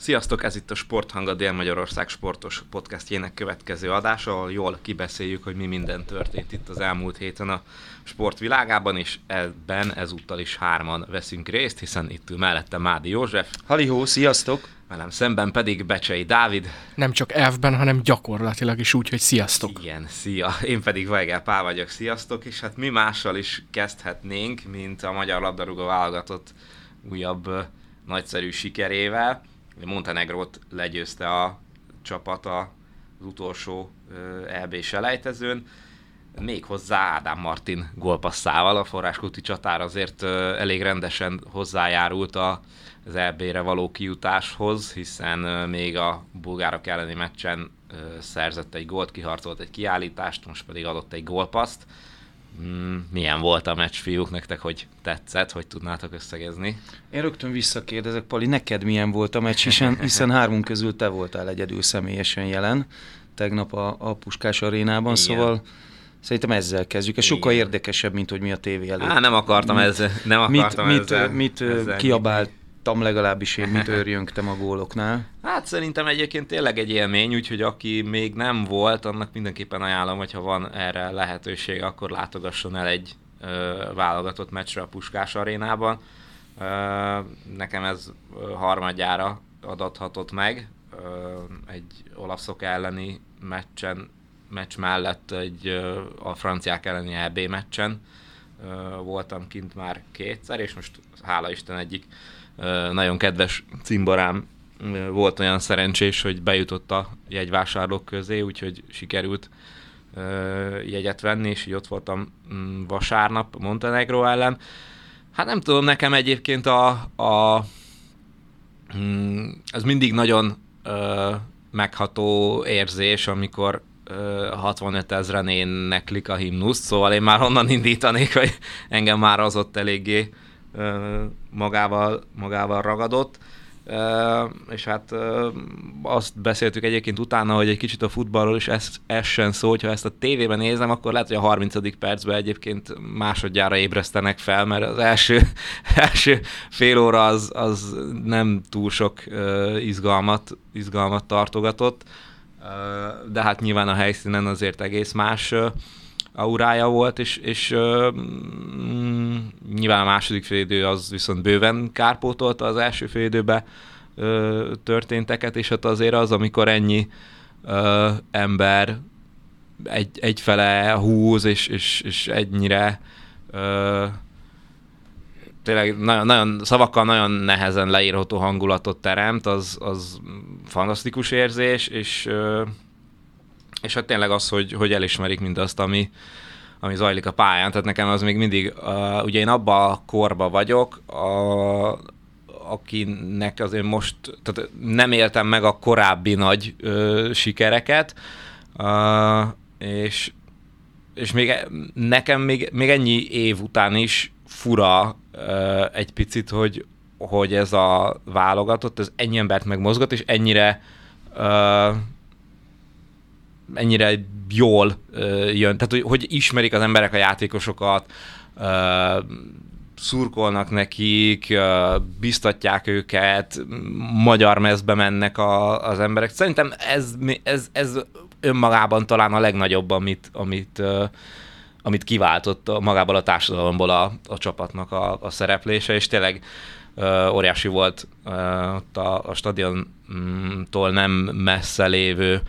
Sziasztok, ez itt a Sporthang a Dél-Magyarország sportos podcastjének következő adása, ahol jól kibeszéljük, hogy mi minden történt itt az elmúlt héten a sportvilágában, és ebben ezúttal is hárman veszünk részt, hiszen itt ül mellette Mádi József. Halihó, sziasztok! Velem szemben pedig Becsei Dávid. Nem csak elfben, hanem gyakorlatilag is úgy, hogy sziasztok. Igen, szia. Én pedig Vajgál Pál vagyok, sziasztok, és hát mi mással is kezdhetnénk, mint a magyar labdarúgó válogatott újabb nagyszerű sikerével. Montenegrót legyőzte a csapat az utolsó EB selejtezőn, méghozzá Ádám Martin gólpasszával. A forráskuti csatár azért elég rendesen hozzájárult az EB-re való kijutáshoz, hiszen még a bulgárok elleni meccsen szerzett egy gólt, kiharcolt egy kiállítást, most pedig adott egy gólpaszt. Mm, milyen volt a meccs, fiúk, nektek, hogy tetszett, hogy tudnátok összegezni? Én rögtön visszakérdezek, Pali, neked milyen volt a meccs, hiszen, hiszen hármunk közül te voltál egyedül személyesen jelen tegnap a, a Puskás arénában, Igen. szóval Szerintem ezzel kezdjük. Ez sokkal érdekesebb, mint hogy mi a tévé előtt. Á, nem akartam mit, ezzel. Nem akartam mit, ezzel, mit, mit kiabált láttam legalábbis én, mit őrjöngtem a góloknál. Hát szerintem egyébként tényleg egy élmény, úgyhogy aki még nem volt, annak mindenképpen ajánlom, hogyha van erre lehetőség, akkor látogasson el egy ö, válogatott meccsre a Puskás arénában. Ö, nekem ez harmadjára adathatott meg, ö, egy olaszok elleni meccsen, meccs mellett egy ö, a franciák elleni EB meccsen voltam kint már kétszer, és most hála Isten egyik nagyon kedves cimborám volt olyan szerencsés, hogy bejutott a jegyvásárlók közé, úgyhogy sikerült jegyet venni, és így ott voltam mm, vasárnap Montenegro ellen. Hát nem tudom, nekem egyébként a, a mm, ez mindig nagyon ö, megható érzés, amikor 65 ezeren éneklik a himnuszt, szóval én már onnan indítanék, hogy engem már az ott eléggé magával, magával ragadott. És hát azt beszéltük egyébként utána, hogy egy kicsit a futballról is essen szó, hogyha ezt a tévében nézem, akkor lehet, hogy a 30. percben egyébként másodjára ébresztenek fel, mert az első, első fél óra az, az nem túl sok izgalmat, izgalmat tartogatott, de hát nyilván a helyszínen azért egész más aurája volt, és, és uh, mm, nyilván a második félidő az viszont bőven kárpótolta az első félidőbe uh, történteket, és hát azért az, amikor ennyi uh, ember egy, egyfele húz, és, és, és ennyire uh, tényleg nagyon, nagyon, szavakkal nagyon nehezen leírható hangulatot teremt, az, az fantasztikus érzés, és uh, és hát tényleg az, hogy, hogy elismerik mindazt, ami, ami zajlik a pályán, tehát nekem az még mindig, uh, ugye én abba a korba vagyok, a, akinek azért most, tehát nem éltem meg a korábbi nagy ö, sikereket, uh, és, és még nekem még, még ennyi év után is fura ö, egy picit, hogy, hogy ez a válogatott, ez ennyi embert megmozgat, és ennyire ö, ennyire jól jön, tehát hogy, hogy ismerik az emberek a játékosokat, szurkolnak nekik, biztatják őket, magyar mezbe mennek a, az emberek. Szerintem ez, ez, ez önmagában talán a legnagyobb, amit, amit, amit kiváltott magából a társadalomból a, a csapatnak a, a szereplése, és tényleg óriási volt ott a, a stadiontól nem messze lévő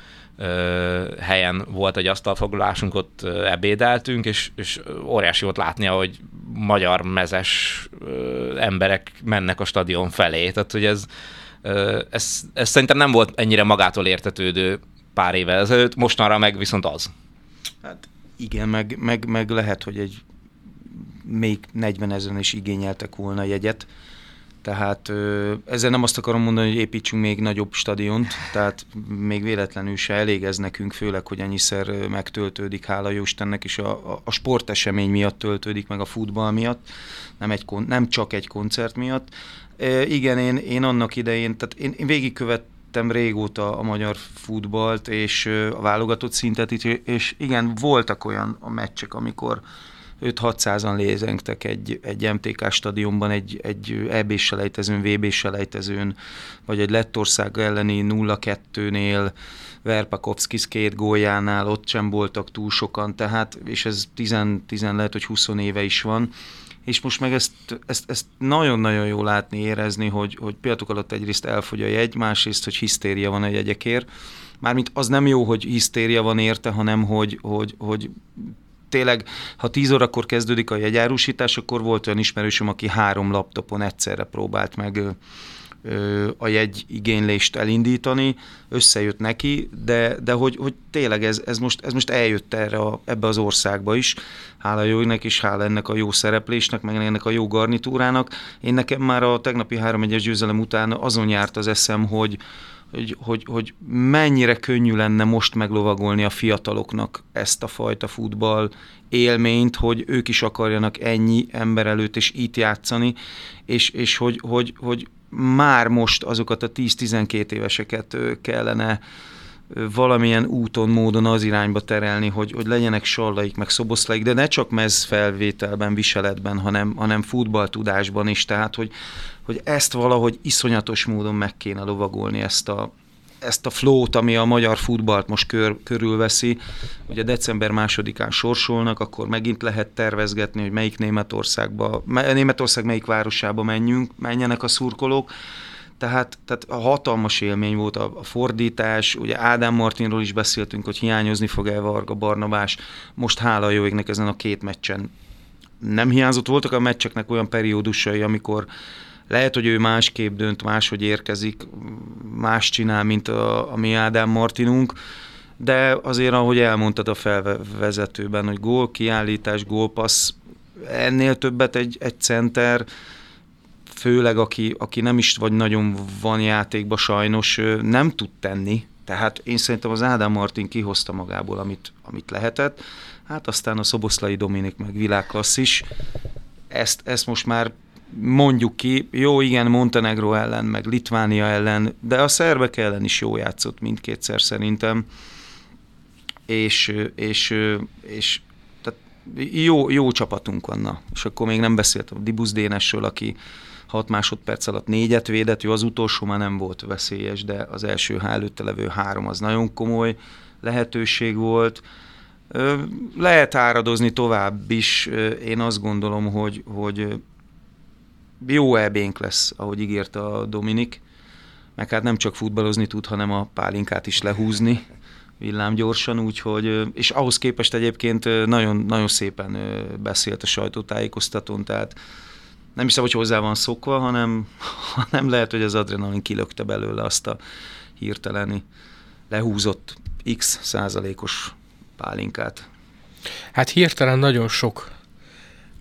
helyen volt egy asztalfoglalásunk, ott ebédeltünk, és, és óriási volt látni, hogy magyar mezes emberek mennek a stadion felé. Tehát, hogy ez, ez, ez szerintem nem volt ennyire magától értetődő pár évvel ezelőtt, mostanra meg viszont az. Hát igen, meg, meg, meg lehet, hogy egy még 40 ezeren is igényeltek volna jegyet, tehát ezzel nem azt akarom mondani, hogy építsünk még nagyobb stadiont, tehát még véletlenül se elég ez nekünk, főleg, hogy ennyiszer megtöltődik, hála Jóistennek, és a, a, a sportesemény miatt töltődik meg a futball miatt, nem, egy, nem csak egy koncert miatt. E, igen, én, én annak idején, tehát én, én végigkövettem régóta a magyar futballt, és a válogatott szintet, és igen, voltak olyan a meccsek, amikor 5-600-an lézengtek egy, egy MTK stadionban, egy, egy EB-selejtezőn, VB-selejtezőn, vagy egy Lettország elleni 0-2-nél, Verpakovskis két góljánál ott sem voltak túl sokan, tehát, és ez 10, 10 lehet, hogy 20 éve is van, és most meg ezt, ezt, ezt nagyon-nagyon jó látni, érezni, hogy, hogy pillanatok alatt egyrészt elfogy a jegy, másrészt, hogy hisztéria van a jegyekért. Mármint az nem jó, hogy hisztéria van érte, hanem hogy, hogy, hogy tényleg, ha 10 órakor kezdődik a jegyárusítás, akkor volt olyan ismerősöm, aki három laptopon egyszerre próbált meg a jegy igénylést elindítani, összejött neki, de, de hogy, hogy tényleg ez, ez, most, ez most eljött erre a, ebbe az országba is, hála jóinek és hála ennek a jó szereplésnek, meg ennek a jó garnitúrának. Én nekem már a tegnapi 3-1-es győzelem után azon járt az eszem, hogy, hogy, hogy, hogy mennyire könnyű lenne most meglovagolni a fiataloknak ezt a fajta futball élményt, hogy ők is akarjanak ennyi ember előtt és itt játszani, és, és hogy, hogy, hogy már most azokat a 10-12 éveseket kellene valamilyen úton, módon az irányba terelni, hogy, hogy legyenek sallaik, meg szoboszlaik, de ne csak mez viseletben, hanem, hanem futballtudásban is, tehát hogy, hogy ezt valahogy iszonyatos módon meg kéne lovagolni ezt a, ezt a flót, ami a magyar futballt most kör, körülveszi. Ugye december másodikán sorsolnak, akkor megint lehet tervezgetni, hogy melyik Németországba, Németország melyik városába menjünk, menjenek a szurkolók. Tehát, tehát a hatalmas élmény volt a, a fordítás, ugye Ádám Martinról is beszéltünk, hogy hiányozni fog-e Varga Barnabás, most hála jó égnek ezen a két meccsen. Nem hiányzott. Voltak a meccseknek olyan periódusai, amikor lehet, hogy ő másképp dönt, máshogy érkezik, más csinál, mint a, a mi Ádám Martinunk, de azért, ahogy elmondtad a felvezetőben, hogy gól, kiállítás, gólpassz, ennél többet egy, egy center, főleg aki, aki nem is vagy nagyon van játékba sajnos, nem tud tenni. Tehát én szerintem az Ádám Martin kihozta magából, amit, amit lehetett. Hát aztán a Szoboszlai Dominik meg világklasszis. Ezt, ezt most már mondjuk ki, jó, igen, Montenegro ellen, meg Litvánia ellen, de a szerbek ellen is jó játszott mindkétszer szerintem, és, és, és tehát jó, jó csapatunk van, na. és akkor még nem beszéltem a Dibusz Dénesről, aki 6 másodperc alatt négyet védett, jó, az utolsó már nem volt veszélyes, de az első há előtte levő három az nagyon komoly lehetőség volt. Lehet áradozni tovább is, én azt gondolom, hogy, hogy jó ebénk lesz, ahogy ígérte a Dominik, meg hát nem csak futballozni tud, hanem a pálinkát is lehúzni villámgyorsan, úgyhogy, és ahhoz képest egyébként nagyon, nagyon szépen beszélt a sajtótájékoztatón, tehát nem hiszem, hogy hozzá van szokva, hanem, hanem lehet, hogy az adrenalin kilökte belőle azt a hirteleni lehúzott x százalékos pálinkát. Hát hirtelen nagyon sok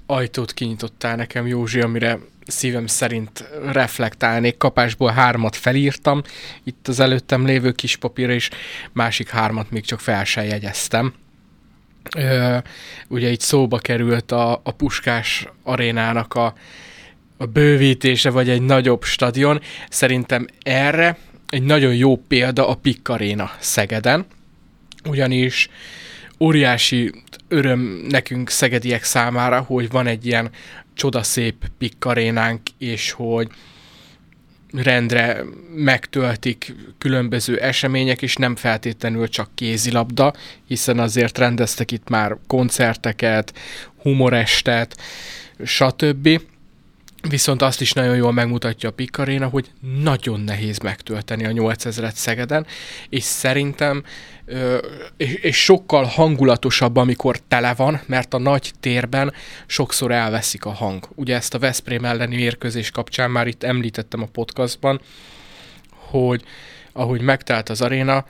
ajtót kinyitottál nekem, Józsi, amire szívem szerint reflektálnék. Kapásból hármat felírtam, itt az előttem lévő kis papírra is, másik hármat még csak fel se jegyeztem. Ö, ugye itt szóba került a, a Puskás arénának a, a bővítése, vagy egy nagyobb stadion. Szerintem erre egy nagyon jó példa a Pikk Aréna Szegeden, ugyanis óriási öröm nekünk szegediek számára, hogy van egy ilyen csodaszép pikkarénánk, és hogy rendre megtöltik különböző események, és nem feltétlenül csak kézilabda, hiszen azért rendeztek itt már koncerteket, humorestet, stb. Viszont azt is nagyon jól megmutatja a Pikaréna, hogy nagyon nehéz megtölteni a 8000-et Szegeden, és szerintem és, sokkal hangulatosabb, amikor tele van, mert a nagy térben sokszor elveszik a hang. Ugye ezt a Veszprém elleni mérkőzés kapcsán már itt említettem a podcastban, hogy ahogy megtelt az aréna,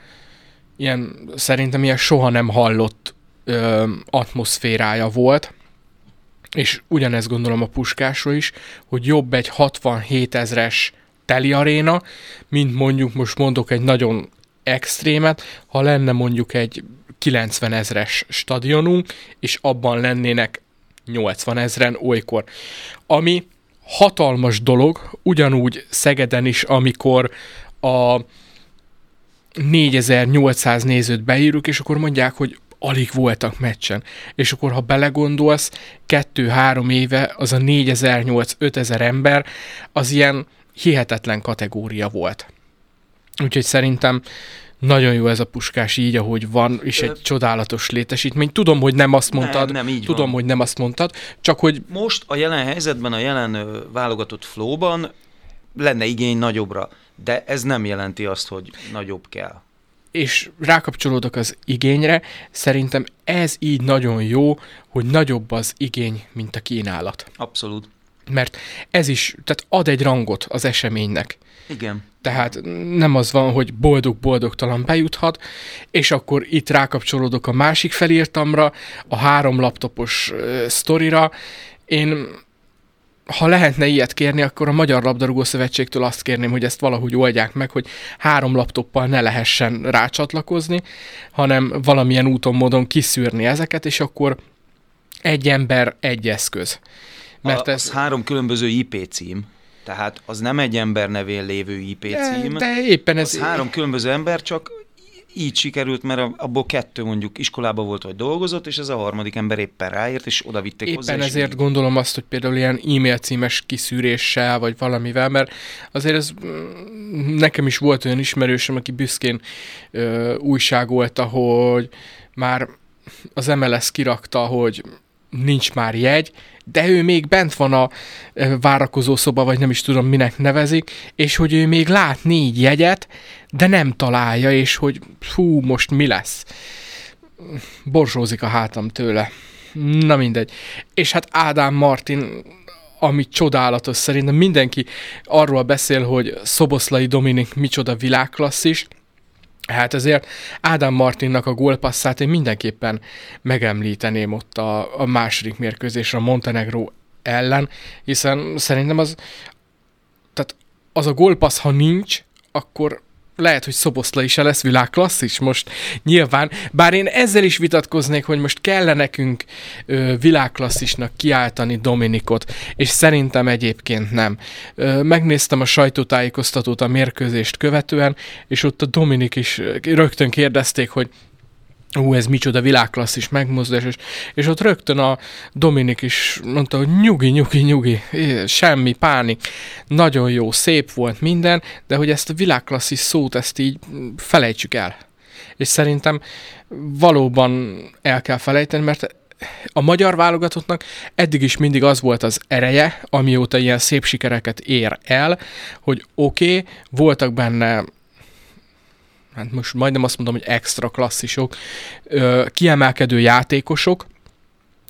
ilyen, szerintem ilyen soha nem hallott ö, atmoszférája volt, és ugyanezt gondolom a Puskásról is, hogy jobb egy 67 ezres teli aréna, mint mondjuk most mondok egy nagyon extrémet, ha lenne mondjuk egy 90 ezres stadionunk, és abban lennének 80 ezren olykor. Ami hatalmas dolog, ugyanúgy Szegeden is, amikor a 4800 nézőt beírjuk, és akkor mondják, hogy alig voltak meccsen. És akkor, ha belegondolsz, kettő-három éve az a 4000-5000 ember, az ilyen hihetetlen kategória volt. Úgyhogy szerintem nagyon jó ez a puskás így, ahogy van, és egy Ö... csodálatos létesítmény. Tudom, hogy nem azt mondtad, nem, nem így tudom, van. hogy nem azt mondtad, csak hogy... Most a jelen helyzetben, a jelen válogatott flóban lenne igény nagyobbra, de ez nem jelenti azt, hogy nagyobb kell. És rákapcsolódok az igényre, szerintem ez így nagyon jó, hogy nagyobb az igény, mint a kínálat. Abszolút. Mert ez is, tehát ad egy rangot az eseménynek. Igen. Tehát nem az van, hogy boldog-boldogtalan bejuthat, és akkor itt rákapcsolódok a másik felírtamra, a három laptopos uh, sztorira. Én ha lehetne ilyet kérni, akkor a Magyar Labdarúgó Szövetségtől azt kérném, hogy ezt valahogy oldják meg, hogy három laptoppal ne lehessen rácsatlakozni, hanem valamilyen úton, módon kiszűrni ezeket, és akkor egy ember, egy eszköz. Mert a, ez az három különböző IP cím, tehát az nem egy ember nevén lévő IP cím. De, de éppen ez... Az három különböző ember, csak így sikerült, mert abból kettő mondjuk iskolában volt, vagy dolgozott, és ez a harmadik ember éppen ráért, és oda vitték éppen hozzá. Éppen ezért így... gondolom azt, hogy például ilyen e-mail címes kiszűréssel, vagy valamivel, mert azért ez mm, nekem is volt olyan ismerősöm, aki büszkén ö, újságolta, hogy már az MLS kirakta, hogy nincs már jegy, de ő még bent van a várakozó szoba, vagy nem is tudom minek nevezik, és hogy ő még lát négy jegyet, de nem találja, és hogy fú, most mi lesz. Borzsózik a hátam tőle. Na mindegy. És hát Ádám Martin ami csodálatos szerintem mindenki arról beszél, hogy Szoboszlai Dominik micsoda világklasszis, Hát ezért Ádám Martinnak a gólpasszát én mindenképpen megemlíteném ott a, a második mérkőzésre a Montenegro ellen, hiszen szerintem az, tehát az a gólpassz, ha nincs, akkor lehet, hogy Szoboszla is lesz világklasszis most nyilván, bár én ezzel is vitatkoznék, hogy most kell nekünk ö, világklasszisnak kiáltani Dominikot, és szerintem egyébként nem. Ö, megnéztem a sajtótájékoztatót a mérkőzést követően, és ott a Dominik is rögtön kérdezték, hogy ú, ez micsoda világklasszis megmozdulás, és, és ott rögtön a Dominik is mondta, hogy nyugi, nyugi, nyugi, semmi pánik, nagyon jó, szép volt minden, de hogy ezt a világklasszis szót, ezt így felejtsük el. És szerintem valóban el kell felejteni, mert a magyar válogatottnak eddig is mindig az volt az ereje, amióta ilyen szép sikereket ér el, hogy oké, okay, voltak benne hát most majdnem azt mondom, hogy extra klasszisok, kiemelkedő játékosok,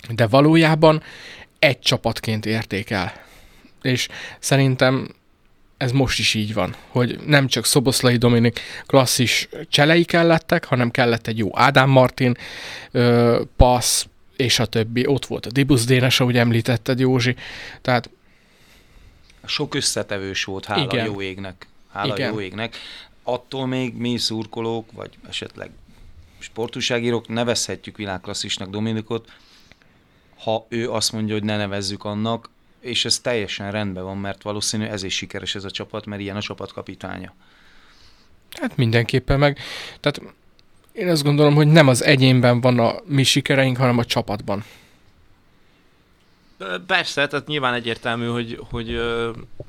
de valójában egy csapatként érték el. És szerintem ez most is így van, hogy nem csak Szoboszlai Dominik klasszis cselei kellettek, hanem kellett egy jó Ádám Martin ö, passz, és a többi. Ott volt a Dibusz Dénes, ahogy említetted, Józsi. Tehát sok összetevős volt, hála Igen. jó égnek. Hála Igen. jó égnek attól még mi szurkolók, vagy esetleg sportúságírók nevezhetjük világklasszisnak Dominikot, ha ő azt mondja, hogy ne nevezzük annak, és ez teljesen rendben van, mert valószínű ez is sikeres ez a csapat, mert ilyen a csapat kapitánya. Hát mindenképpen meg. Tehát én azt gondolom, hogy nem az egyénben van a mi sikereink, hanem a csapatban. Persze, tehát nyilván egyértelmű, hogy, hogy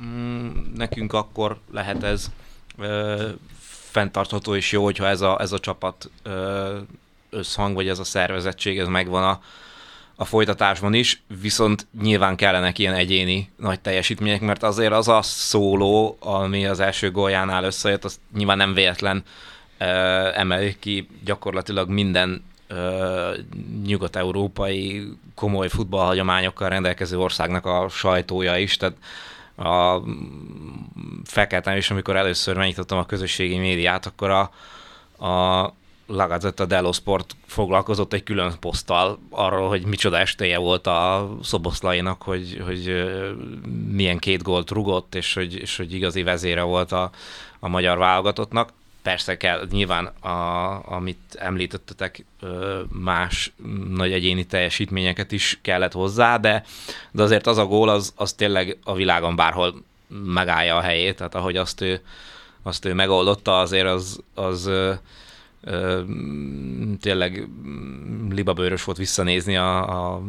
mm, nekünk akkor lehet ez fenntartható és jó, hogyha ez a, ez a csapat összhang, vagy ez a szervezettség, ez megvan a, a folytatásban is, viszont nyilván kellenek ilyen egyéni nagy teljesítmények, mert azért az a szóló, ami az első góljánál összejött, az nyilván nem véletlen emelik ki gyakorlatilag minden uh, nyugat-európai komoly futballhagyományokkal rendelkező országnak a sajtója is, tehát a felkeltem, és amikor először megnyitottam a közösségi médiát, akkor a, a La Gazzetta dello Sport foglalkozott egy külön poszttal arról, hogy micsoda estéje volt a Szoboszlainak, hogy, hogy milyen két gólt rugott, és hogy, és hogy igazi vezére volt a, a magyar válogatottnak persze kell, nyilván, a, amit említettetek, más nagy egyéni teljesítményeket is kellett hozzá, de, de azért az a gól, az, az tényleg a világon bárhol megállja a helyét, tehát ahogy azt ő, azt ő megoldotta, azért az, az ö, tényleg libabőrös volt visszanézni a, a,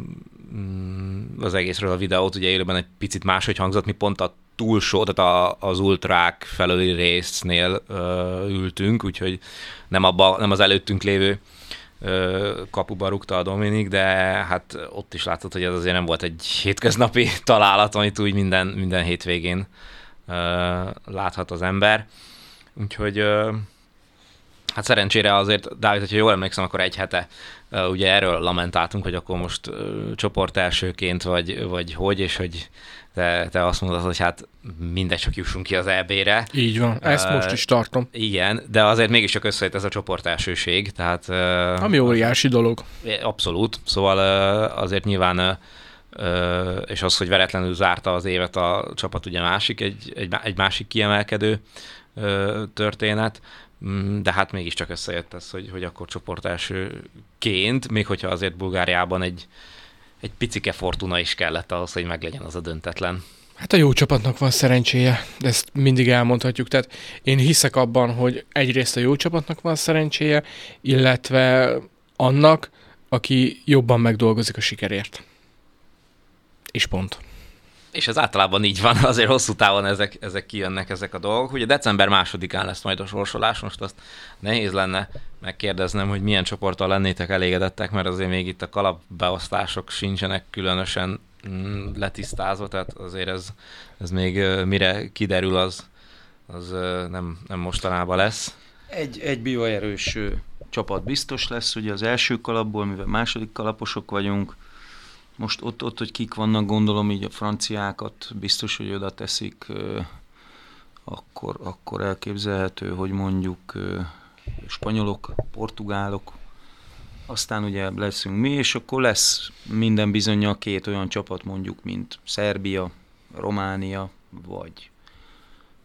az egészről a videót, ugye élőben egy picit máshogy hangzott, mi pont a túlsó, tehát a, az ultrák felőli résznél ö, ültünk, úgyhogy nem, abba, nem az előttünk lévő ö, kapuba rúgta a Dominik, de hát ott is látszott, hogy ez azért nem volt egy hétköznapi találat, amit úgy minden, minden hétvégén ö, láthat az ember. Úgyhogy ö, hát szerencsére azért, Dávid, hogyha jól emlékszem, akkor egy hete ugye erről lamentáltunk, hogy akkor most csoport elsőként, vagy, vagy hogy, és hogy te, te azt mondod, hogy hát mindegy, csak jussunk ki az EB-re. Így van, ezt uh, most is tartom. Igen, de azért mégiscsak összejött ez a csoport elsőség, tehát... Uh, Ami óriási dolog. Abszolút, szóval uh, azért nyilván uh, és az, hogy veretlenül zárta az évet a csapat, ugye másik, egy, egy, egy másik kiemelkedő uh, történet, mm, de hát mégiscsak összejött ez, hogy, hogy akkor csoport elsőként, még hogyha azért Bulgáriában egy, egy picike fortuna is kellett ahhoz, hogy meglegyen az a döntetlen. Hát a jó csapatnak van szerencséje, de ezt mindig elmondhatjuk. Tehát én hiszek abban, hogy egyrészt a jó csapatnak van szerencséje, illetve annak, aki jobban megdolgozik a sikerért. És pont. És ez általában így van, azért hosszú távon ezek, ezek kijönnek ezek a dolgok. Ugye december másodikán lesz majd a sorsolás, most azt nehéz lenne megkérdeznem, hogy milyen csoporttal lennétek elégedettek, mert azért még itt a kalapbeosztások sincsenek különösen mm, letisztázva, tehát azért ez, ez még mire kiderül, az, az nem, nem mostanában lesz. Egy, egy bioerős csapat biztos lesz, ugye az első kalapból, mivel második kalaposok vagyunk, most ott, ott, hogy kik vannak, gondolom így a franciákat biztos, hogy oda teszik, akkor, akkor elképzelhető, hogy mondjuk spanyolok, portugálok, aztán ugye leszünk mi, és akkor lesz minden bizonyal két olyan csapat mondjuk, mint Szerbia, Románia, vagy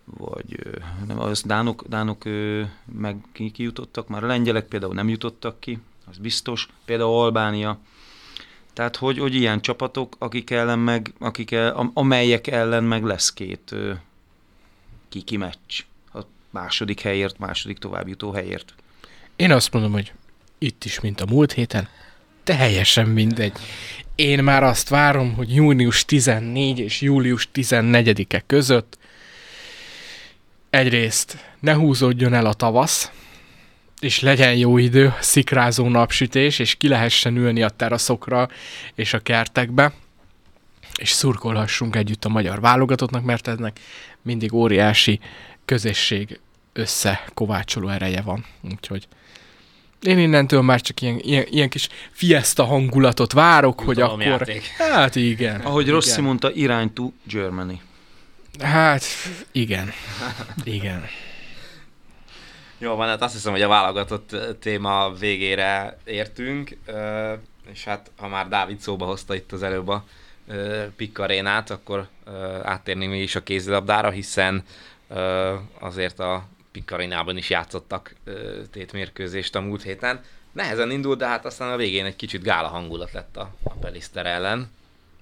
vagy nem, az dánok, dánok meg ki, ki jutottak, már? A lengyelek például nem jutottak ki, az biztos, például Albánia, tehát, hogy, hogy ilyen csapatok, akik ellen meg, akik el, amelyek ellen meg lesz két kiki meccs. A második helyért, második továbbjutó helyért. Én azt mondom, hogy itt is, mint a múlt héten, teljesen mindegy. Én már azt várom, hogy június 14 és július 14-e között egyrészt ne húzódjon el a tavasz, és legyen jó idő, szikrázó napsütés, és ki lehessen ülni a teraszokra és a kertekbe, és szurkolhassunk együtt a magyar válogatottnak, mert ennek mindig óriási közösség összekovácsoló ereje van. Úgyhogy én innentől már csak ilyen, ilyen, ilyen kis fiesta hangulatot várok, hogy akkor... Játék. Hát igen. Ahogy igen. Rossi mondta, irány to Germany. Hát igen. Igen. Jó van, hát azt hiszem, hogy a válogatott téma végére értünk, és hát ha már Dávid szóba hozta itt az előbb a Pikkarénát, akkor áttérnénk mi is a kézilabdára, hiszen azért a Pikkarénában is játszottak tétmérkőzést a múlt héten. Nehezen indult, de hát aztán a végén egy kicsit gála hangulat lett a, a Peliszter ellen.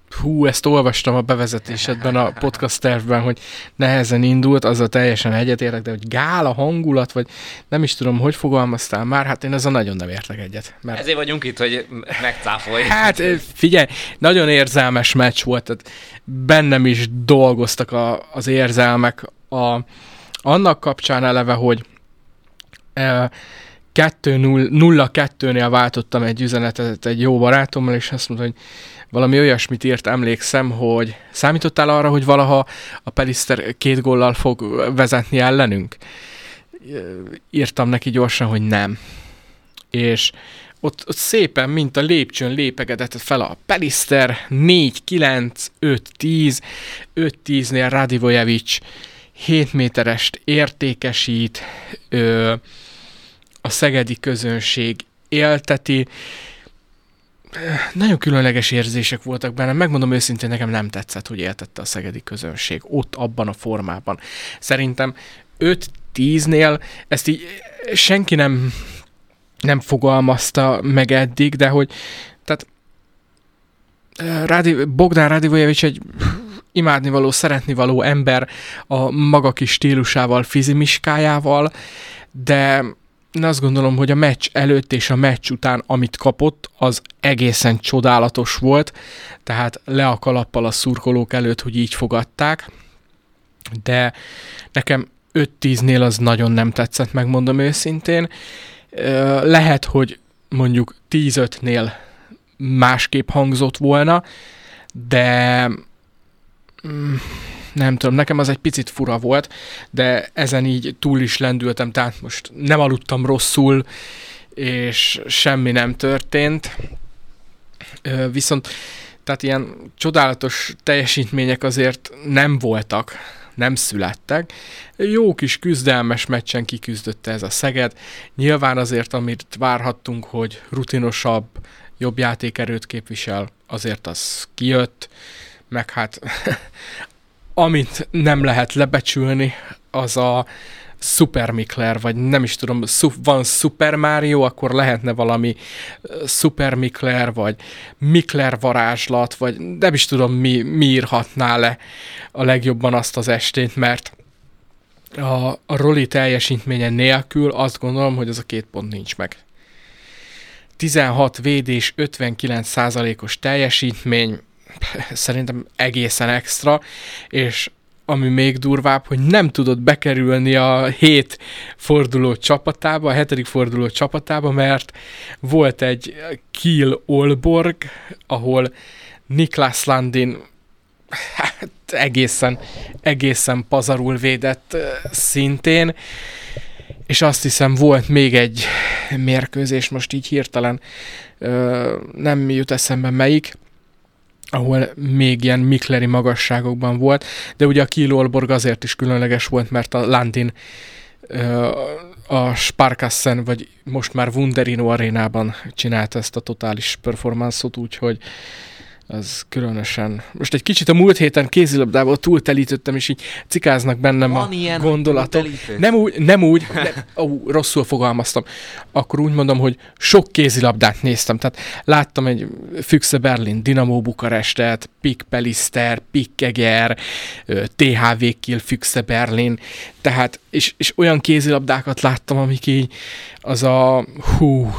Hú, ezt olvastam a bevezetésedben a podcast tervben, hogy nehezen indult, azzal teljesen egyetértek, de hogy gála hangulat, vagy nem is tudom, hogy fogalmaztál már, hát én ezzel nagyon nem értek egyet. Mert... Ezért vagyunk itt, hogy megcáfolj. Hát figyelj, nagyon érzelmes meccs volt, tehát bennem is dolgoztak a, az érzelmek a, annak kapcsán eleve, hogy e, 2-0-2-nél váltottam egy üzenetet egy jó barátommal, és azt mondta, hogy valami olyasmit írt, emlékszem, hogy számítottál arra, hogy valaha a Pelister két góllal fog vezetni ellenünk? Írtam neki gyorsan, hogy nem. És ott, ott szépen, mint a lépcsőn lépegedett fel a Pelister 4-9, 5-10, 5-10-nél Radivojevic 7 méterest értékesít, ö, a szegedi közönség élteti, nagyon különleges érzések voltak benne. Megmondom őszintén, nekem nem tetszett, hogy éltette a szegedi közönség ott, abban a formában. Szerintem 5-10-nél ezt így senki nem, nem fogalmazta meg eddig, de hogy tehát Rádi, Bogdán Radivojevics egy imádnivaló, szeretnivaló ember a maga kis stílusával, fizimiskájával, de én azt gondolom, hogy a meccs előtt és a meccs után, amit kapott, az egészen csodálatos volt, tehát le a kalappal a szurkolók előtt, hogy így fogadták, de nekem 5-10-nél az nagyon nem tetszett, megmondom őszintén. Lehet, hogy mondjuk 10-5-nél másképp hangzott volna, de mm, nem tudom, nekem az egy picit fura volt, de ezen így túl is lendültem, tehát most nem aludtam rosszul, és semmi nem történt. Viszont tehát ilyen csodálatos teljesítmények azért nem voltak, nem születtek. Jó kis küzdelmes meccsen kiküzdötte ez a Szeged. Nyilván azért, amit várhattunk, hogy rutinosabb, jobb játékerőt képvisel, azért az kijött, meg hát amit nem lehet lebecsülni, az a Super Mikler, vagy nem is tudom, van Super Mario, akkor lehetne valami Super Mikler, vagy Mikler varázslat, vagy nem is tudom, mi, mi írhatná le a legjobban azt az estét, mert a, a Roli teljesítménye nélkül azt gondolom, hogy az a két pont nincs meg. 16 védés, 59 százalékos teljesítmény, szerintem egészen extra, és ami még durvább, hogy nem tudott bekerülni a hét forduló csapatába, a hetedik forduló csapatába, mert volt egy Kiel Olborg, ahol Niklas Landin hát egészen, egészen pazarul védett szintén, és azt hiszem volt még egy mérkőzés, most így hirtelen nem jut eszembe melyik, ahol még ilyen mikleri magasságokban volt, de ugye a Kielolborg azért is különleges volt, mert a Landin a Sparkassen, vagy most már Wunderino arénában csinálta ezt a totális performance-ot, úgyhogy az különösen. Most egy kicsit a múlt héten kézilabdával túltelítettem, és így cikáznak bennem Van a ilyen, gondolatok. Nem úgy, nem úgy, nem, ó, rosszul fogalmaztam. Akkor úgy mondom, hogy sok kézilabdát néztem. Tehát láttam egy Füchse Berlin, Dinamo Bukarestet, Pik Pelister, Pik Eger, THV Kiel, Füchse Berlin, tehát, és, és olyan kézilabdákat láttam, amik így az a hú,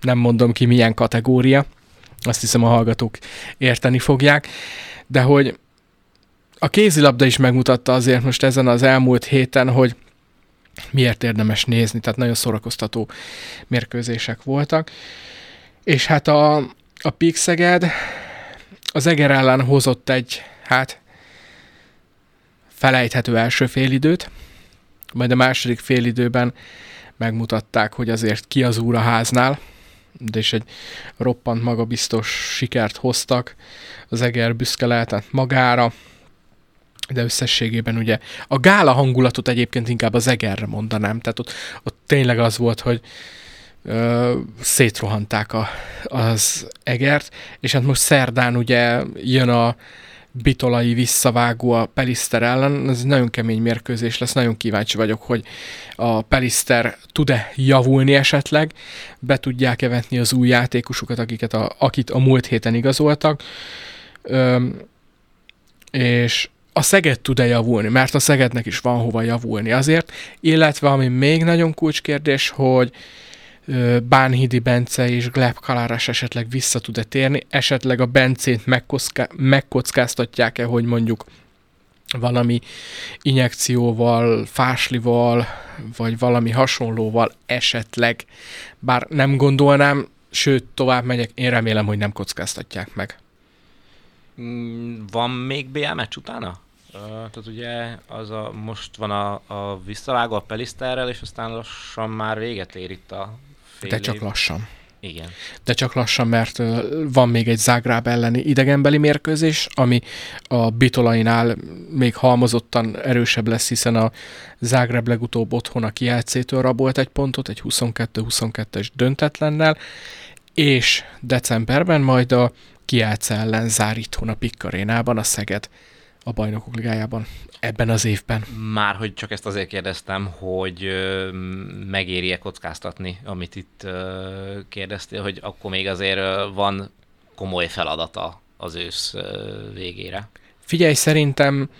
nem mondom ki milyen kategória, azt hiszem a hallgatók érteni fogják, de hogy a kézilabda is megmutatta azért most ezen az elmúlt héten, hogy miért érdemes nézni, tehát nagyon szórakoztató mérkőzések voltak. És hát a, a Pixeged az Eger ellen hozott egy, hát felejthető első félidőt, majd a második félidőben megmutatták, hogy azért ki az úr a háznál, de is egy roppant magabiztos sikert hoztak. Az Eger büszke lehetett magára, de összességében ugye a gála hangulatot egyébként inkább az Egerre mondanám, tehát ott, ott tényleg az volt, hogy ö, szétrohanták a, az Egert, és hát most szerdán ugye jön a bitolai visszavágó a Pelister ellen, ez nagyon kemény mérkőzés lesz, nagyon kíváncsi vagyok, hogy a Pelister tud-e javulni esetleg, be tudják-e vetni az új játékosokat, akiket a, akit a múlt héten igazoltak, Öm, és a Szeged tud-e javulni, mert a Szegednek is van hova javulni azért, illetve ami még nagyon kulcskérdés, hogy Bánhidi Bence és Gleb Kaláras esetleg vissza tud-e térni, esetleg a Bencét megkockáztatják-e, hogy mondjuk valami injekcióval, fáslival, vagy valami hasonlóval esetleg, bár nem gondolnám, sőt, tovább megyek, én remélem, hogy nem kockáztatják meg. Mm, van még BL meccs utána? Uh, tehát ugye az a, most van a, a visszavágó a Peliszterrel, és aztán lassan már véget ér itt a Fél De csak év. lassan. Igen. De csak lassan, mert van még egy Zágráb elleni idegenbeli mérkőzés, ami a Bitolainál még halmozottan erősebb lesz, hiszen a Zágráb legutóbb otthon a Kielcétől rabolt egy pontot, egy 22-22-es döntetlennel, és decemberben majd a Kielce ellen zár itthon a Pikkarénában a Szeged a bajnokok ligájában ebben az évben. Már hogy csak ezt azért kérdeztem, hogy megéri-e kockáztatni, amit itt kérdeztél, hogy akkor még azért van komoly feladata az ősz végére. Figyelj, szerintem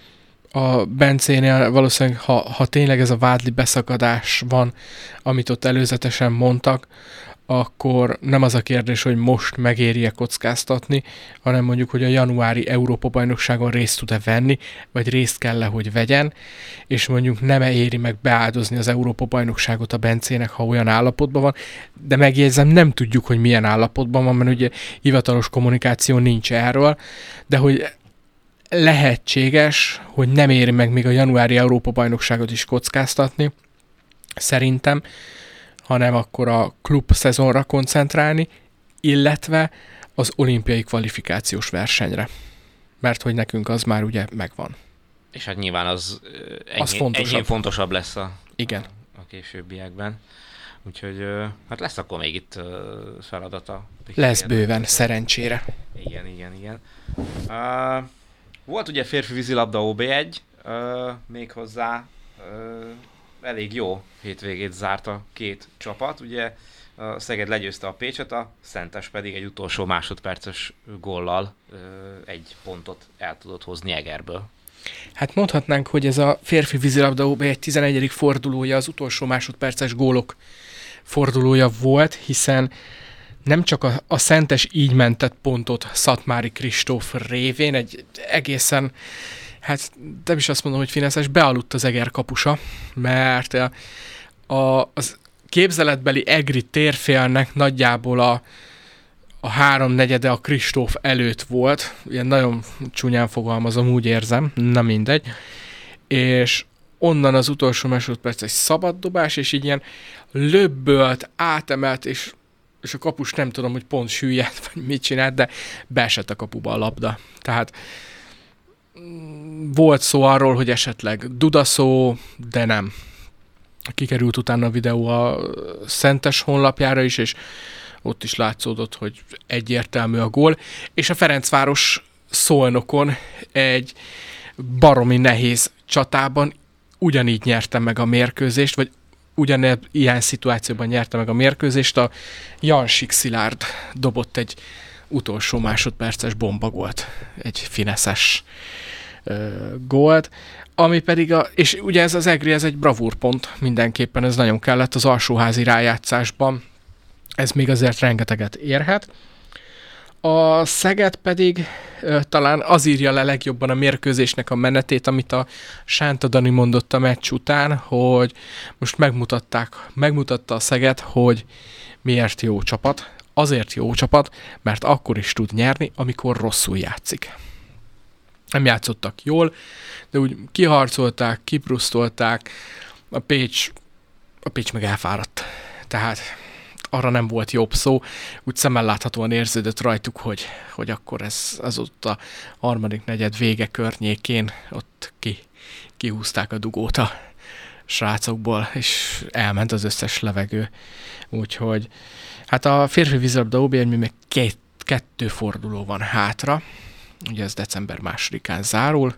a Bencénél valószínűleg, ha, ha tényleg ez a vádli beszakadás van, amit ott előzetesen mondtak, akkor nem az a kérdés, hogy most megéri-e kockáztatni, hanem mondjuk, hogy a januári Európa-bajnokságon részt tud-e venni, vagy részt kell -e, hogy vegyen, és mondjuk nem éri meg beáldozni az Európa-bajnokságot a Bencének, ha olyan állapotban van, de megjegyzem, nem tudjuk, hogy milyen állapotban van, mert ugye hivatalos kommunikáció nincs erről, de hogy lehetséges, hogy nem éri meg még a januári Európa-bajnokságot is kockáztatni, szerintem, hanem akkor a klub szezonra koncentrálni, illetve az olimpiai kvalifikációs versenyre. Mert hogy nekünk az már ugye megvan. És hát nyilván az, ennyi, az fontosabb. ennyi fontosabb lesz a, Igen. a későbbiekben. Úgyhogy hát lesz akkor még itt feladata. Lesz bőven, szerencsére. Igen, igen, igen. Uh, volt ugye férfi vízilabda OB1, uh, méghozzá uh, elég jó hétvégét zárt a két csapat. Ugye a Szeged legyőzte a Pécset, a Szentes pedig egy utolsó másodperces góllal egy pontot el tudott hozni Egerből. Hát mondhatnánk, hogy ez a férfi vízilabda OB egy 11. fordulója, az utolsó másodperces gólok fordulója volt, hiszen nem csak a, a Szentes így mentett pontot Szatmári Kristóf révén, egy egészen hát nem is azt mondom, hogy fineszes, bealudt az Eger kapusa, mert a, az képzeletbeli Egri térfélnek nagyjából a, a háromnegyede a Kristóf előtt volt, ilyen nagyon csúnyán fogalmazom, úgy érzem, na mindegy, és onnan az utolsó másodperc egy szabad dobás, és így ilyen löbbölt, átemelt, és, és a kapus nem tudom, hogy pont süllyedt, vagy mit csinált, de beesett a kapuba a labda. Tehát volt szó arról, hogy esetleg dudaszó, de nem. Kikerült utána a videó a Szentes honlapjára is, és ott is látszódott, hogy egyértelmű a gól. És a Ferencváros szolnokon egy baromi nehéz csatában ugyanígy nyerte meg a mérkőzést, vagy ugyanebb ilyen szituációban nyerte meg a mérkőzést, a Jansik Szilárd dobott egy utolsó másodperces bombagolt, egy fineszes gólt, ami pedig a, és ugye ez az Egri, ez egy bravúrpont mindenképpen, ez nagyon kellett az alsóházi rájátszásban, ez még azért rengeteget érhet. A Szeged pedig ö, talán az írja le legjobban a mérkőzésnek a menetét, amit a Sánta Dani mondott a meccs után, hogy most megmutatták, megmutatta a Szeged, hogy miért jó csapat. Azért jó csapat, mert akkor is tud nyerni, amikor rosszul játszik nem játszottak jól, de úgy kiharcolták, kiprusztolták, a Pécs, a Pécs meg elfáradt. Tehát arra nem volt jobb szó, úgy szemmel láthatóan érződött rajtuk, hogy, hogy akkor ez az ott a harmadik negyed vége környékén ott ki, kihúzták a dugót a srácokból, és elment az összes levegő. Úgyhogy hát a férfi vízilabda OB még két, kettő forduló van hátra, ugye ez december másodikán zárul.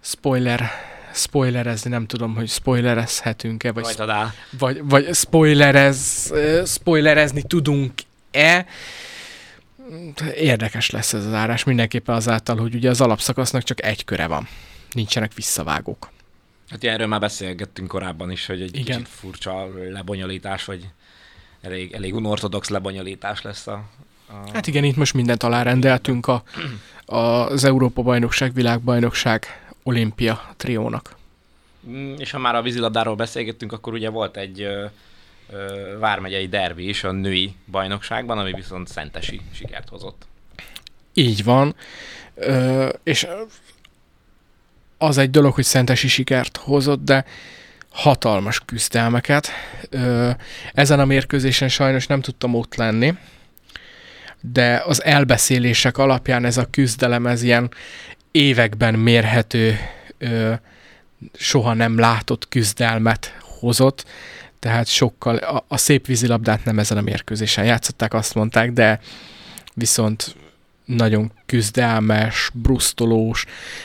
Spoiler, spoilerezni nem tudom, hogy spoilerezhetünk-e, vagy, vagy, vagy spoilerez, spoilerezni tudunk-e. Érdekes lesz ez az árás mindenképpen azáltal, hogy ugye az alapszakasznak csak egy köre van. Nincsenek visszavágók. Hát erről már beszélgettünk korábban is, hogy egy Igen. kicsit furcsa lebonyolítás, vagy elég, elég unortodox lebonyolítás lesz a... Hát igen, itt most mindent alárendeltünk a, a, az Európa-bajnokság, világbajnokság, olimpia triónak. Mm, és ha már a vízilabdáról beszélgettünk, akkor ugye volt egy ö, ö, vármegyei derbi is a női bajnokságban, ami viszont szentesi sikert hozott. Így van, ö, és az egy dolog, hogy szentesi sikert hozott, de hatalmas küzdelmeket. Ö, ezen a mérkőzésen sajnos nem tudtam ott lenni, de az elbeszélések alapján ez a küzdelem, ez ilyen években mérhető, ö, soha nem látott küzdelmet hozott, tehát sokkal, a, a szép vízilabdát nem ezen a mérkőzésen játszották, azt mondták, de viszont nagyon küzdelmes, brusztolós,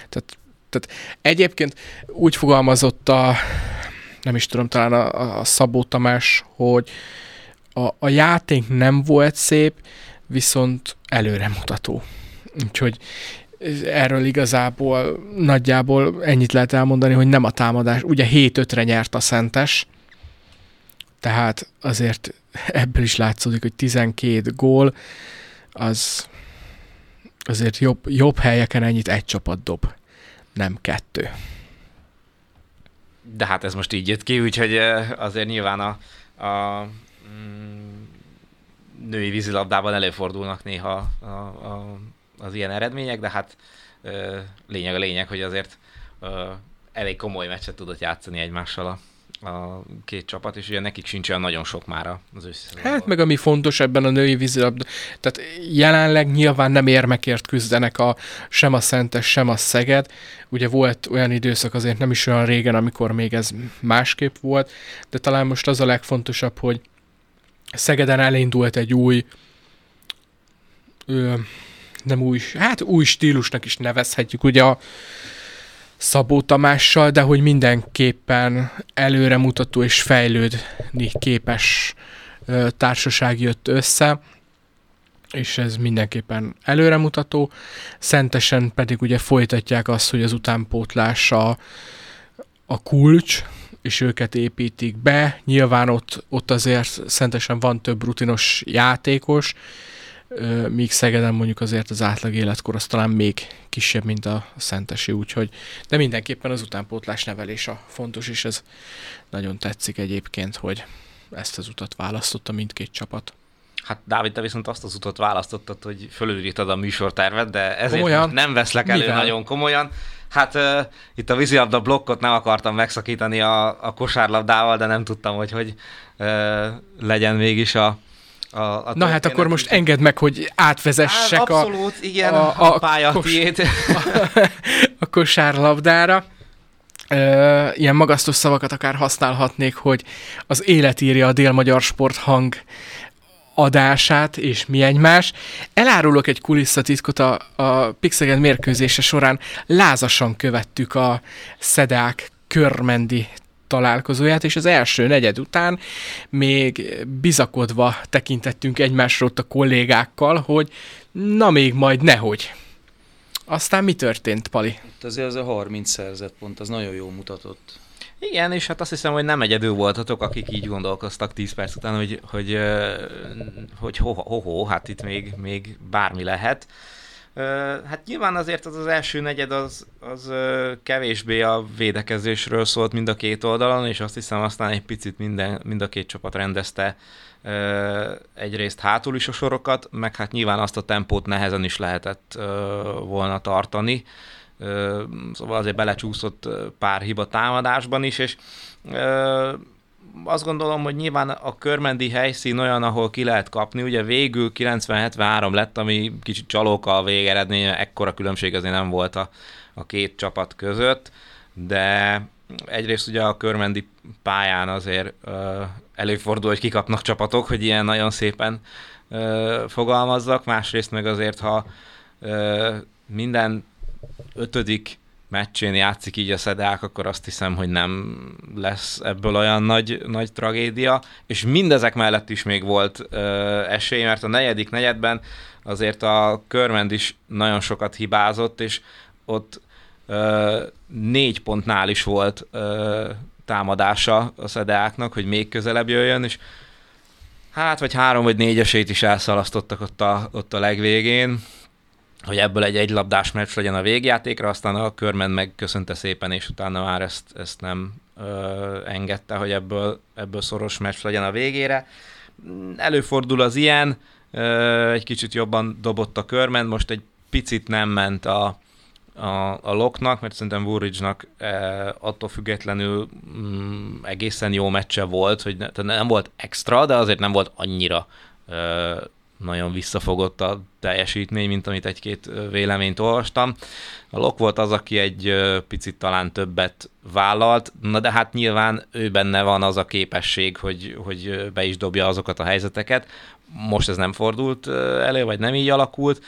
tehát, tehát egyébként úgy fogalmazott a, nem is tudom, talán a, a Szabó Tamás, hogy a, a játék nem volt szép, viszont előremutató. Úgyhogy erről igazából nagyjából ennyit lehet elmondani, hogy nem a támadás. Ugye 7-5-re nyert a Szentes, tehát azért ebből is látszódik, hogy 12 gól, az azért jobb, jobb helyeken ennyit egy csapat dob, nem kettő. De hát ez most így jött ki, úgyhogy azért nyilván a, a mm, női vízilabdában előfordulnak néha a, a, az ilyen eredmények, de hát lényeg a lényeg, hogy azért ö, elég komoly meccset tudott játszani egymással a, a két csapat, és ugye nekik sincs olyan nagyon sok már az összeszezonban. Hát meg ami fontos ebben a női vízilabda, tehát jelenleg nyilván nem érmekért küzdenek a, sem a Szentes, sem a Szeged. Ugye volt olyan időszak azért nem is olyan régen, amikor még ez másképp volt, de talán most az a legfontosabb, hogy Szegeden elindult egy új ö, nem új, hát új stílusnak is nevezhetjük, ugye a Szabó Tamással, de hogy mindenképpen előremutató és fejlődni képes ö, társaság jött össze, és ez mindenképpen előremutató. Szentesen pedig ugye folytatják azt, hogy az utánpótlás a, a kulcs, és őket építik be. Nyilván ott, ott azért szentesen van több rutinos játékos, míg Szegeden mondjuk azért az átlag életkor az talán még kisebb, mint a Szentesi, úgyhogy de mindenképpen az utánpótlás nevelés a fontos, és ez nagyon tetszik egyébként, hogy ezt az utat választotta mindkét csapat. Hát Dávid, te viszont azt az utat választottad, hogy fölülírtad a műsortervet, de ezért komolyan? nem veszlek elő Mivel? nagyon komolyan. Hát uh, itt a vízilabda blokkot nem akartam megszakítani a, a kosárlabdával, de nem tudtam, hogy hogy uh, legyen mégis a, a, a Na hát akkor most engedd meg, hogy átvezessek hát, abszolút, a, igen, a, a, a pálya kos, a, a kosárlabdára. Ilyen magasztos szavakat akár használhatnék, hogy az élet írja a Dél-Magyar Sporthang adását, és mi egymás. Elárulok egy kulisszatitkot, a, a Pixeged mérkőzése során lázasan követtük a Szedák körmendi találkozóját, és az első negyed után még bizakodva tekintettünk egymásra ott a kollégákkal, hogy na még majd nehogy. Aztán mi történt, Pali? Itt azért az a 30 szerzett pont, az nagyon jó mutatott. Igen, és hát azt hiszem, hogy nem egyedül voltatok, akik így gondolkoztak 10 perc után, hogy, hogy, hogy ho, ho, ho, hát itt még, még bármi lehet. Hát nyilván azért az az első negyed az, az kevésbé a védekezésről szólt mind a két oldalon, és azt hiszem aztán egy picit minden, mind a két csapat rendezte egyrészt hátul is a sorokat, meg hát nyilván azt a tempót nehezen is lehetett volna tartani. Szóval azért belecsúszott pár hiba támadásban is, és azt gondolom, hogy nyilván a körmendi helyszín olyan, ahol ki lehet kapni. Ugye végül 90-73 lett, ami kicsit csalóka a végeredménye, ekkora különbség azért nem volt a, a két csapat között, de egyrészt ugye a körmendi pályán azért előfordul, hogy kikapnak csapatok, hogy ilyen nagyon szépen ö, fogalmazzak, másrészt meg azért, ha minden ötödik meccsén játszik így a szedák, akkor azt hiszem, hogy nem lesz ebből olyan nagy, nagy tragédia, és mindezek mellett is még volt ö, esély, mert a negyedik negyedben azért a Körmend is nagyon sokat hibázott, és ott ö, négy pontnál is volt ö, támadása a szedeáknak, hogy még közelebb jöjjön, és hát vagy három vagy négy esélyt is elszalasztottak ott a, ott a legvégén, hogy ebből egy egylabdás meccs legyen a végjátékra, aztán a körmen megköszönte szépen, és utána már ezt, ezt nem ö, engedte, hogy ebből, ebből szoros meccs legyen a végére. Előfordul az ilyen, ö, egy kicsit jobban dobott a körmen, most egy picit nem ment a, a, a loknak, mert szerintem Woolridge-nak e, attól függetlenül mm, egészen jó meccse volt, hogy ne, nem volt extra, de azért nem volt annyira nagyon visszafogott a teljesítmény, mint amit egy-két véleményt olvastam. A Lok volt az, aki egy picit talán többet vállalt, na de hát nyilván ő benne van az a képesség, hogy, hogy be is dobja azokat a helyzeteket. Most ez nem fordult elő, vagy nem így alakult,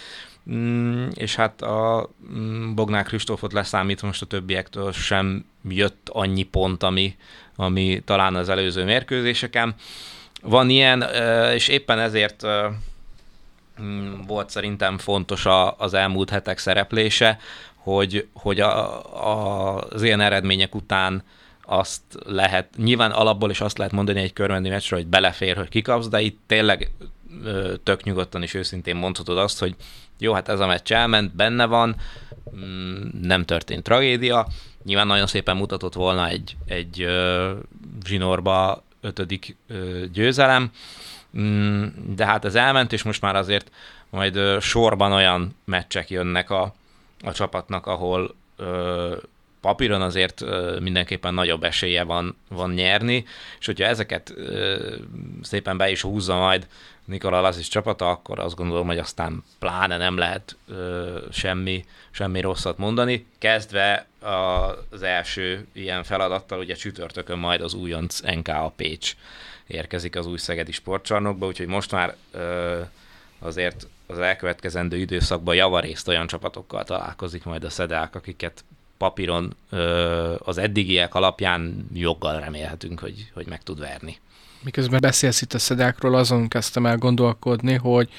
mm, és hát a mm, Bognák Kristófot leszámítva most a többiektől sem jött annyi pont, ami, ami talán az előző mérkőzéseken. Van ilyen, és éppen ezért volt szerintem fontos a, az elmúlt hetek szereplése, hogy, hogy a, a, az ilyen eredmények után azt lehet, nyilván alapból is azt lehet mondani egy körmendi meccsről, hogy belefér, hogy kikapsz, de itt tényleg tök nyugodtan és őszintén mondhatod azt, hogy jó, hát ez a meccs elment, benne van, mm, nem történt tragédia, nyilván nagyon szépen mutatott volna egy, egy zsinórba ötödik győzelem, de hát ez elment, és most már azért majd sorban olyan meccsek jönnek a, a csapatnak, ahol papíron azért mindenképpen nagyobb esélye van, van nyerni, és hogyha ezeket szépen be is húzza majd Nikola Lazis csapata, akkor azt gondolom, hogy aztán pláne nem lehet semmi, semmi rosszat mondani. Kezdve az első ilyen feladattal, ugye csütörtökön majd az újonc NKA Pécs érkezik az új Szegedi sportcsarnokba, úgyhogy most már azért az elkövetkezendő időszakban javarészt olyan csapatokkal találkozik majd a szedák, akiket papíron az eddigiek alapján joggal remélhetünk, hogy, hogy meg tud verni. Miközben beszélsz itt a szedákról, azon kezdtem el gondolkodni, hogy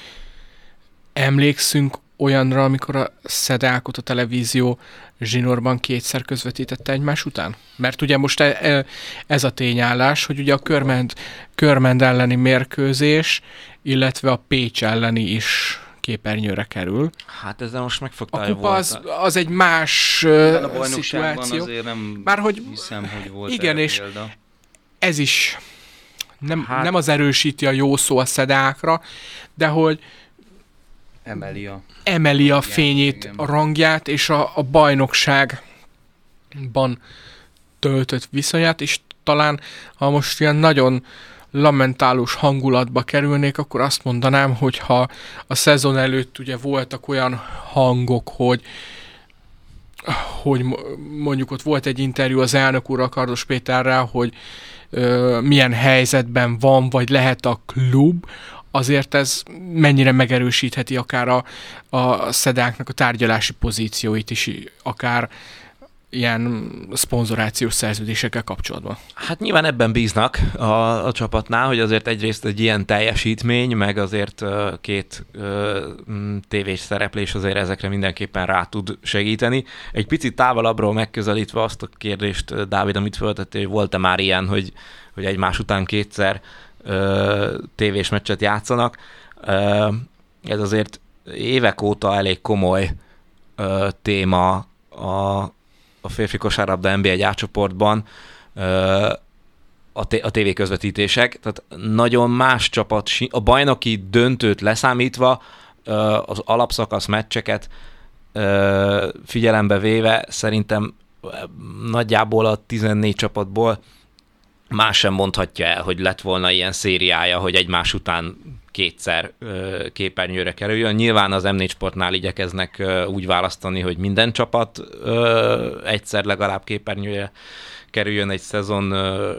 emlékszünk olyanra, amikor a szedákot a televízió zsinórban kétszer közvetítette egymás után? Mert ugye most e, e, ez a tényállás, hogy ugye a körmend, körmend elleni mérkőzés, illetve a Pécs elleni is képernyőre kerül. Hát ezzel most megfogtál, A kupa az, az egy más a szituáció. azért nem Már hogy, hiszem, hogy volt Igen, és példa. ez is nem, hát, nem az erősíti a jó szó a szedákra, de hogy emeli a, emeli a fényét, igen. a rangját, és a, a bajnokságban töltött viszonyát, és talán, ha most ilyen nagyon lamentálós hangulatba kerülnék, akkor azt mondanám, hogy ha a szezon előtt ugye voltak olyan hangok, hogy hogy mondjuk ott volt egy interjú az elnök úr Kardos Péterrel, hogy ö, milyen helyzetben van, vagy lehet a klub, azért ez mennyire megerősítheti akár a, a szedáknak a tárgyalási pozícióit is, akár ilyen szponzorációs szerződésekkel kapcsolatban? Hát nyilván ebben bíznak a, a csapatnál, hogy azért egyrészt egy ilyen teljesítmény, meg azért két uh, tévés szereplés azért ezekre mindenképpen rá tud segíteni. Egy picit távolabbról megközelítve azt a kérdést, Dávid, amit föltettél, hogy volt-e már ilyen, hogy, hogy egymás után kétszer uh, tévés meccset játszanak. Ez azért évek óta elég komoly uh, téma a, a férfi kosárlabda NBA átcsoportban a, a TV közvetítések, tehát nagyon más csapat, a bajnoki döntőt leszámítva az alapszakasz meccseket figyelembe véve szerintem nagyjából a 14 csapatból más sem mondhatja el, hogy lett volna ilyen szériája, hogy egymás után kétszer képernyőre kerüljön. Nyilván az M4 Sportnál igyekeznek úgy választani, hogy minden csapat egyszer legalább képernyőre kerüljön egy szezon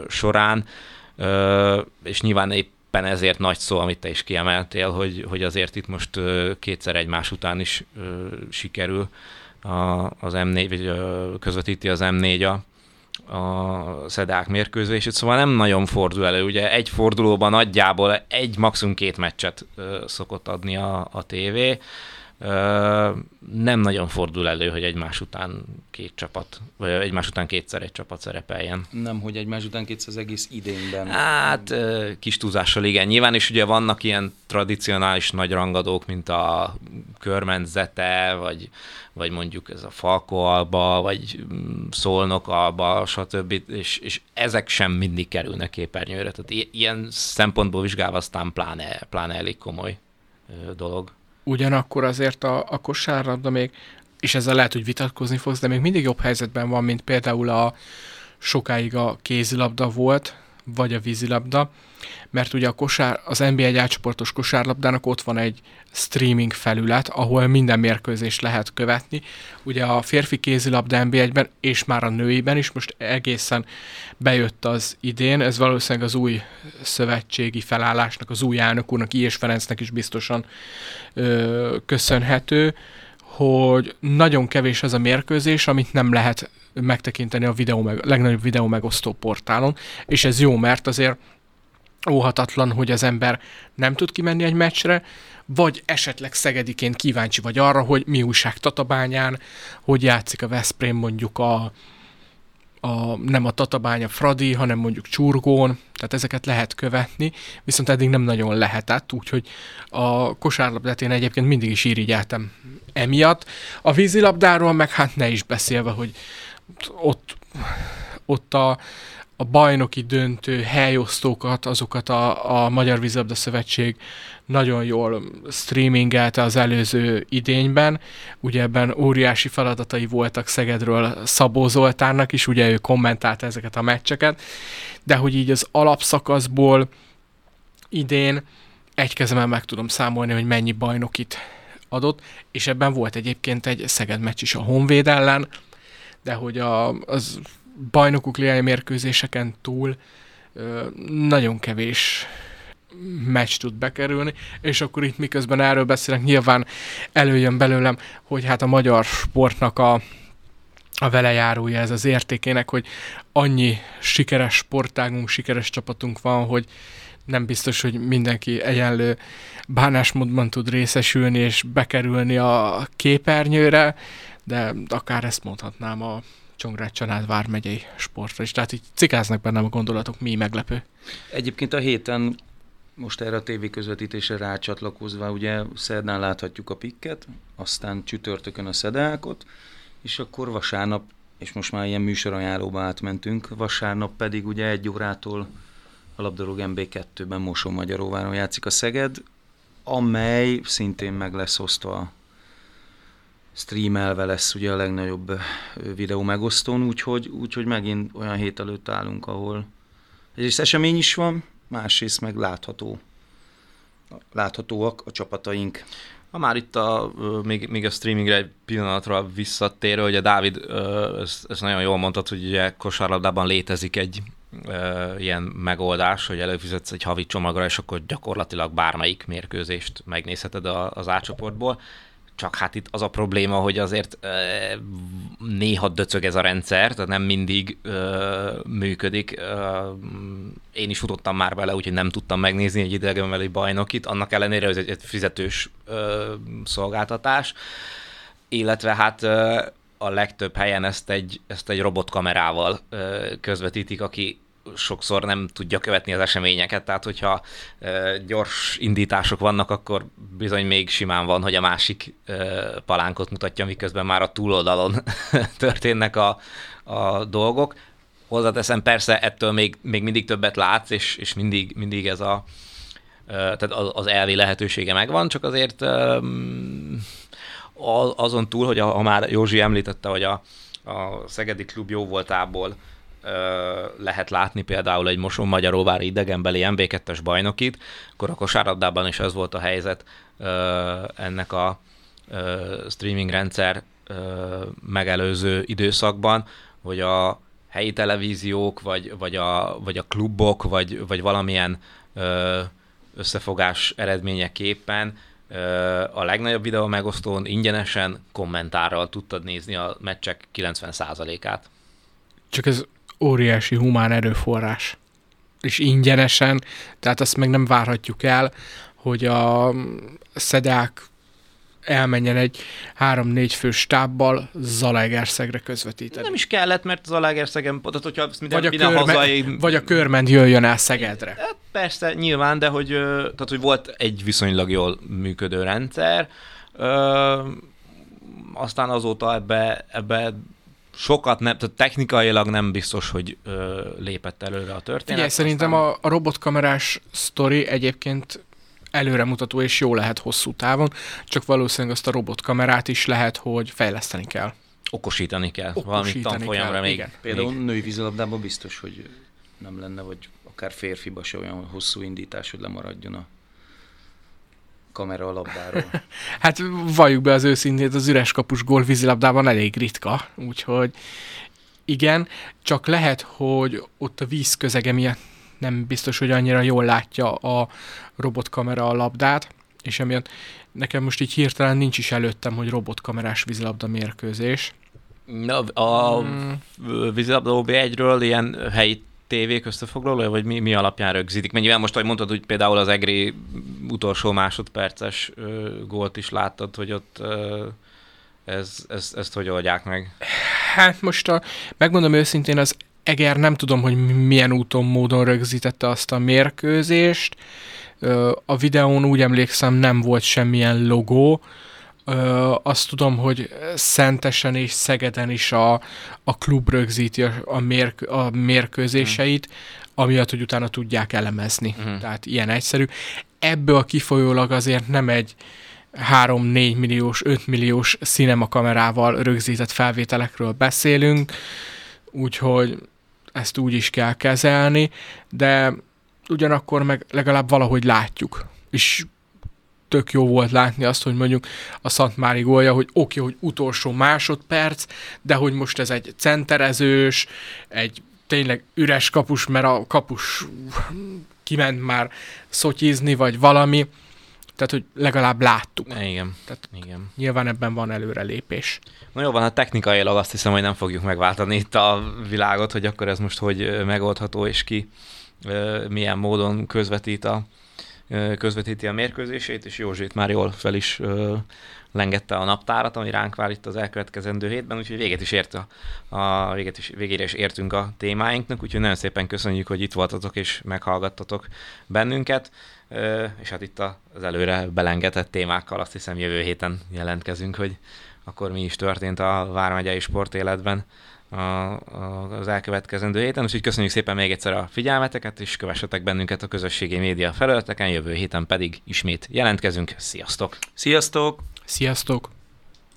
során, és nyilván éppen ezért nagy szó, amit te is kiemeltél, hogy, hogy azért itt most kétszer egymás után is sikerül a, az M4, vagy közvetíti az M4 a, a szedák mérkőzését, szóval nem nagyon fordul elő. Ugye egy fordulóban nagyjából egy, maximum két meccset szokott adni a, a tévé. Nem nagyon fordul elő, hogy egymás után két csapat, vagy egymás után kétszer egy csapat szerepeljen. Nem, hogy egymás után kétszer az egész idénben. Hát kis túlzással igen. Nyilván is ugye vannak ilyen tradicionális nagy rangadók, mint a körmenzete, vagy vagy mondjuk ez a Falko Alba, vagy mm, Szolnok Alba, stb. És, és ezek sem mindig kerülnek képernyőre. Tehát ilyen szempontból vizsgálva aztán pláne, pláne elég komoly dolog. Ugyanakkor azért a, a kosárlabda még, és ezzel lehet, hogy vitatkozni fogsz, de még mindig jobb helyzetben van, mint például a sokáig a kézilabda volt, vagy a vízilabda, mert ugye a kosár, az NBA egy átcsoportos kosárlabdának ott van egy streaming felület, ahol minden mérkőzést lehet követni. Ugye a férfi kézilabda NBA-ben és már a nőiben is most egészen bejött az idén, ez valószínűleg az új szövetségi felállásnak, az új elnök úrnak, és Ferencnek is biztosan ö, köszönhető, hogy nagyon kevés az a mérkőzés, amit nem lehet megtekinteni a videó meg, legnagyobb videó megosztó portálon, és ez jó, mert azért óhatatlan, hogy az ember nem tud kimenni egy meccsre, vagy esetleg szegediként kíváncsi vagy arra, hogy mi újság Tatabányán, hogy játszik a Veszprém mondjuk a, a, nem a Tatabánya Fradi, hanem mondjuk Csurgón, tehát ezeket lehet követni, viszont eddig nem nagyon lehetett, úgyhogy a kosárlabdát én egyébként mindig is irigyeltem emiatt. A vízilabdáról meg hát ne is beszélve, hogy ott, ott a, a bajnoki döntő helyosztókat, azokat a, a Magyar Vízilabda Szövetség nagyon jól streamingelte az előző idényben. Ugye ebben óriási feladatai voltak Szegedről Szabó Zoltánnak is, ugye ő kommentálta ezeket a meccseket, de hogy így az alapszakaszból idén egy kezemel meg tudom számolni, hogy mennyi bajnokit adott, és ebben volt egyébként egy Szeged meccs is a Honvéd ellen, de hogy a, az bajnokuk liája mérkőzéseken túl nagyon kevés meccs tud bekerülni, és akkor itt miközben erről beszélek, nyilván előjön belőlem, hogy hát a magyar sportnak a, a velejárója ez az értékének, hogy annyi sikeres sportágunk, sikeres csapatunk van, hogy nem biztos, hogy mindenki egyenlő bánásmódban tud részesülni és bekerülni a képernyőre, de akár ezt mondhatnám a Csongrád Csanád vármegyei sportra is. Tehát így cikáznak bennem a gondolatok, mi meglepő. Egyébként a héten most erre a tévé közvetítésre rácsatlakozva, ugye szerdán láthatjuk a pikket, aztán csütörtökön a szedákot, és akkor vasárnap, és most már ilyen műsorajánlóba átmentünk, vasárnap pedig ugye egy órától a labdarúg MB2-ben Moson Magyaróváron játszik a Szeged, amely szintén meg lesz osztva streamelve lesz ugye a legnagyobb videó megosztón, úgyhogy, úgyhogy megint olyan hét előtt állunk, ahol egyrészt esemény is van, másrészt meg látható, láthatóak a csapataink. Ha már itt a, még, még a streamingre egy pillanatra visszatérő, hogy a Dávid ezt, ezt nagyon jól mondtad, hogy ugye kosárlabdában létezik egy ilyen megoldás, hogy előfizetsz egy havi csomagra, és akkor gyakorlatilag bármelyik mérkőzést megnézheted az átcsoportból csak hát itt az a probléma, hogy azért néha döcög ez a rendszer, tehát nem mindig működik. Én is futottam már bele, úgyhogy nem tudtam megnézni egy idegenbeli bajnokit, annak ellenére, hogy ez egy fizetős szolgáltatás, illetve hát a legtöbb helyen ezt egy, ezt egy robotkamerával közvetítik, aki sokszor nem tudja követni az eseményeket, tehát hogyha gyors indítások vannak, akkor bizony még simán van, hogy a másik palánkot mutatja, miközben már a túloldalon történnek a, a dolgok. Hozzáteszem, persze ettől még, még mindig többet látsz, és, és mindig, mindig ez a tehát az elvi lehetősége megvan, csak azért azon túl, hogy a, ha már Józsi említette, hogy a, a Szegedi klub jó voltából lehet látni például egy Moson Magyaróvári idegenbeli MB2-es bajnokit, akkor a kosárlabdában is ez volt a helyzet ennek a streaming rendszer megelőző időszakban, hogy a helyi televíziók, vagy, vagy, a, vagy a klubok, vagy, vagy valamilyen összefogás eredményeképpen a legnagyobb videó megosztón ingyenesen kommentárral tudtad nézni a meccsek 90%-át. Csak ez óriási humán erőforrás. És ingyenesen, tehát azt meg nem várhatjuk el, hogy a szedák elmenjen egy három-négy fő stábbal Zalaegerszegre közvetíteni. Nem is kellett, mert Zalaegerszegen, tehát hogyha minden, vagy, a minden körme, hazai... vagy a körment jöjjön el Szegedre. Hát persze, nyilván, de hogy, tehát, hogy volt egy viszonylag jól működő rendszer, ö, aztán azóta ebbe, ebbe sokat nem, tehát technikailag nem biztos, hogy ö, lépett előre a történet. Figyelj, aztán... szerintem a, a robotkamerás sztori egyébként előremutató és jó lehet hosszú távon, csak valószínűleg azt a robotkamerát is lehet, hogy fejleszteni kell. Okosítani kell, Okosítani valami tanfolyamra kell, még. Igen. Például még... női vízilabdában biztos, hogy nem lenne, vagy akár férfiba se olyan hosszú indítás, hogy lemaradjon a kamera a labdáról. hát valljuk be az őszintét, az üres kapus gól vízilabdában elég ritka, úgyhogy igen, csak lehet, hogy ott a víz közege miatt nem biztos, hogy annyira jól látja a robotkamera a labdát, és emiatt nekem most így hirtelen nincs is előttem, hogy robotkamerás vízilabda mérkőzés. Na, a hmm. vízilabda OB1-ről ilyen helyi tévék összefoglalója, vagy mi, mi alapján rögzítik? Mennyivel most, ahogy mondtad, hogy például az Egri utolsó másodperces ö, gólt is láttad, hogy ott ö, ez, ez, ezt hogy oldják meg? Hát most a, megmondom őszintén, az Eger nem tudom, hogy milyen úton, módon rögzítette azt a mérkőzést. A videón úgy emlékszem nem volt semmilyen logó. Azt tudom, hogy Szentesen és Szegeden is a, a klub rögzíti a, a, mérk, a mérkőzéseit, hmm. amiatt, hogy utána tudják elemezni. Hmm. Tehát ilyen egyszerű. Ebből kifolyólag azért nem egy 3-4 milliós, 5 milliós kamerával rögzített felvételekről beszélünk, úgyhogy ezt úgy is kell kezelni, de ugyanakkor meg legalább valahogy látjuk. És tök jó volt látni azt, hogy mondjuk a Szent Mári gólja, hogy oké, okay, hogy utolsó másodperc, de hogy most ez egy centerezős, egy tényleg üres kapus, mert a kapus kiment már szotyizni, vagy valami. Tehát, hogy legalább láttuk. Igen. Tehát Igen. Nyilván ebben van előrelépés. Na jó van, a technikailag azt hiszem, hogy nem fogjuk megváltani itt a világot, hogy akkor ez most hogy megoldható, és ki milyen módon közvetít a, közvetíti a mérkőzését, és Józsét már jól fel is lengette a naptárat, ami ránk vár itt az elkövetkezendő hétben, úgyhogy véget is ért a, a véget is, végére is értünk a témáinknak, úgyhogy nagyon szépen köszönjük, hogy itt voltatok és meghallgattatok bennünket, és hát itt az előre belengetett témákkal azt hiszem jövő héten jelentkezünk, hogy akkor mi is történt a Vármegyei sportéletben a, a, az elkövetkezendő héten. Úgyhogy köszönjük szépen még egyszer a figyelmeteket, és kövessetek bennünket a közösségi média felületeken, jövő héten pedig ismét jelentkezünk. Sziasztok! Sziasztok! Sziasztok!